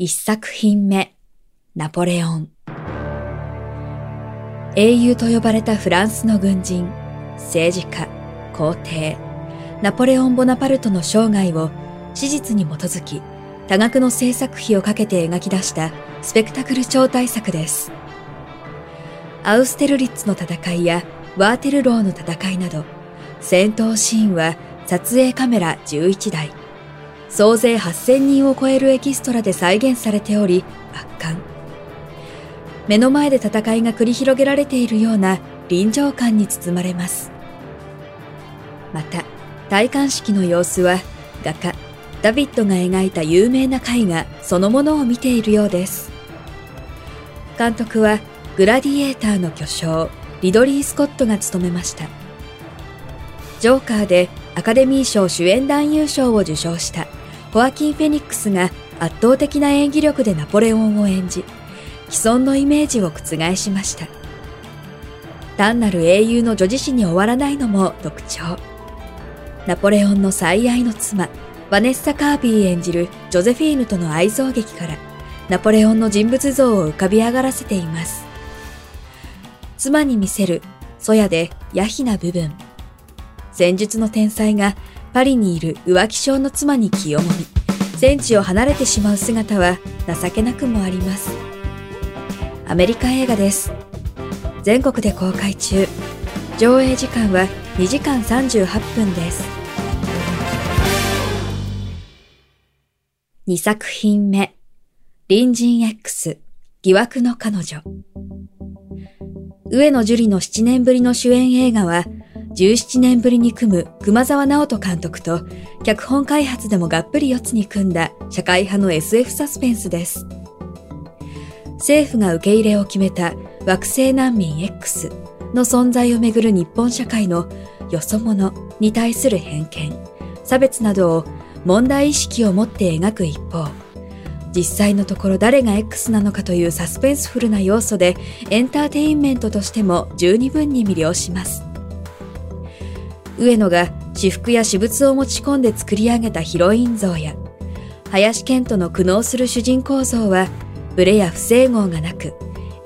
1作品目ナポレオン。英雄と呼ばれたフランスの軍人政治家皇帝。ナポレオン・ボナパルトの生涯を史実に基づき多額の制作費をかけて描き出したスペクタクル超大作です。アウステルリッツの戦いやワーテルローの戦いなど、戦闘シーンは撮影カメラ11台、総勢8000人を超えるエキストラで再現されており、圧巻。目の前で戦いが繰り広げられているような臨場感に包まれます。また、戴冠式の様子は画家、ダビッドが描いた有名な絵画そのものを見ているようです。監督はグラディエーターの巨匠、リドリー・スコットが務めました。ジョーカーでアカデミー賞主演男優賞を受賞したホアキン・フェニックスが圧倒的な演技力でナポレオンを演じ、既存のイメージを覆しました。単なる英雄の女子誌に終わらないのも特徴。ナポレオンの最愛の妻、バネッサ・カービー演じるジョゼフィーヌとの愛憎劇からナポレオンの人物像を浮かび上がらせています。妻に見せる、そやで野ひな部分。戦術の天才がパリにいる浮気症の妻に気をもみ、戦地を離れてしまう姿は情けなくもあります。アメリカ映画です。全国で公開中。上映時間は2時間38分です。2作品目、隣人 X、疑惑の彼女。上野樹里の7年ぶりの主演映画は、17年ぶりに組む熊沢直人監督と、脚本開発でもがっぷり四つに組んだ社会派の SF サスペンスです。政府が受け入れを決めた惑星難民 X の存在をめぐる日本社会のよそ者に対する偏見、差別などを問題意識を持って描く一方、実際のところ誰が X なのかというサスペンスフルな要素でエンターテインメントとしても十二分に魅了します。上野が私服や私物を持ち込んで作り上げたヒロイン像や、林健人の苦悩する主人公像は、ブレや不整合がなく、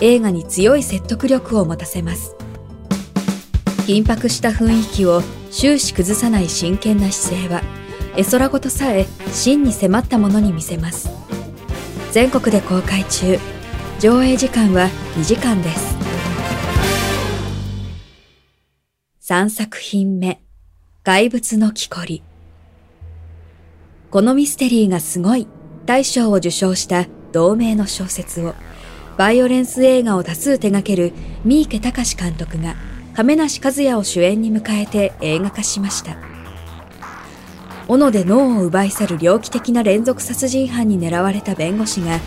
映画に強い説得力を持たせます。緊迫した雰囲気を終始崩さない真剣な姿勢は、絵空事さえ真に迫ったものに見せます。全国で公開中。上映時間は2時間です。3作品目。怪物の木こり。このミステリーがすごい。大賞を受賞した同名の小説を。バイオレンス映画を多数手掛ける三池隆監督が亀梨和也を主演に迎えて映画化しました。斧で脳を奪い去る猟奇的な連続殺人犯に狙われた弁護士が、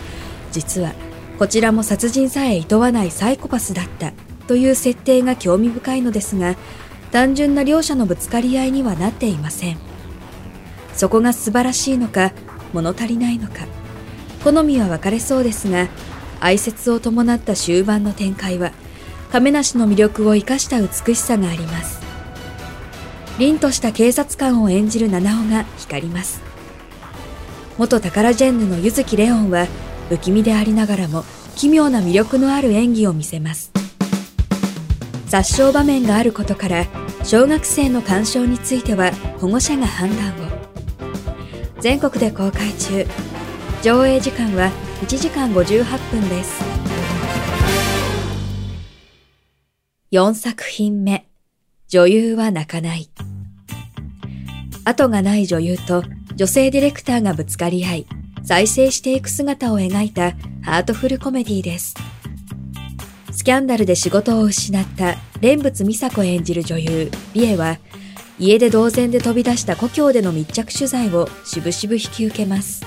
実はこちらも殺人さえ厭わないサイコパスだったという設定が興味深いのですが、単純な両者のぶつかり合いにはなっていません。そこが素晴らしいのか、物足りないのか、好みは分かれそうですが、哀説を伴った終盤の展開は、亀梨の魅力を生かした美しさがあります。凛とした警察官を演じる七尾が光ります。元タカラジェンヌの柚木レオンは不気味でありながらも奇妙な魅力のある演技を見せます。殺傷場面があることから小学生の鑑賞については保護者が判断を。全国で公開中。上映時間は1時間58分です。4作品目。女優は泣かない。後がない女優と女性ディレクターがぶつかり合い、再生していく姿を描いたハートフルコメディです。スキャンダルで仕事を失った蓮仏美佐子演じる女優、リエは、家で同然で飛び出した故郷での密着取材をしぶしぶ引き受けます。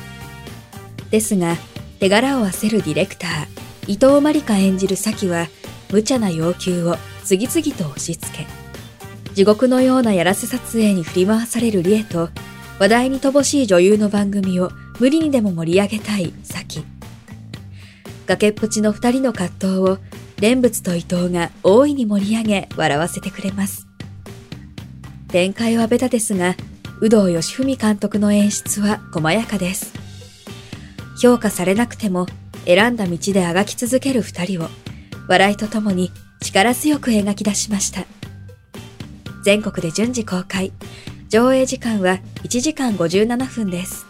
ですが、手柄を焦るディレクター、伊藤まりか演じる咲は、無茶な要求を次々と押し付け、地獄のようなやらせ撮影に振り回されるリエと、話題に乏しい女優の番組を無理にでも盛り上げたい咲。崖っぷちの二人の葛藤を、蓮仏と伊藤が大いに盛り上げ笑わせてくれます。展開はベタですが、有働義文監督の演出は細やかです。評価されなくても選んだ道であがき続ける二人を笑いとともに力強く描き出しました。全国で順次公開。上映時間は1時間57分です。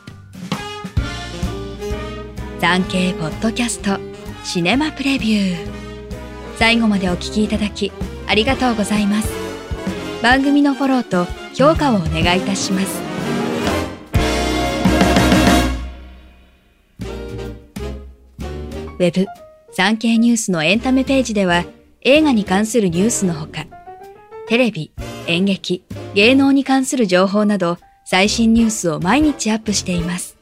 産経ポッドキャストシネマプレビュー。最後までお聴きいただきありがとうございます。番組のフォローと評価をお願いいたします。ウェブ、産経ニュースのエンタメページでは映画に関するニュースのほか、テレビ、演劇、芸能に関する情報など最新ニュースを毎日アップしています。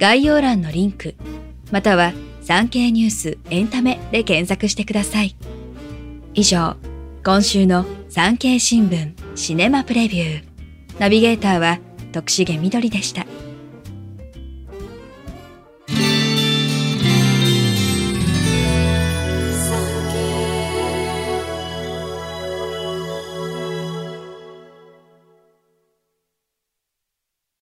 概要欄のリンク、または産経ニュースエンタメで検索してください。以上、今週の産経新聞シネマプレビュー。ナビゲーターは徳重みどりでした。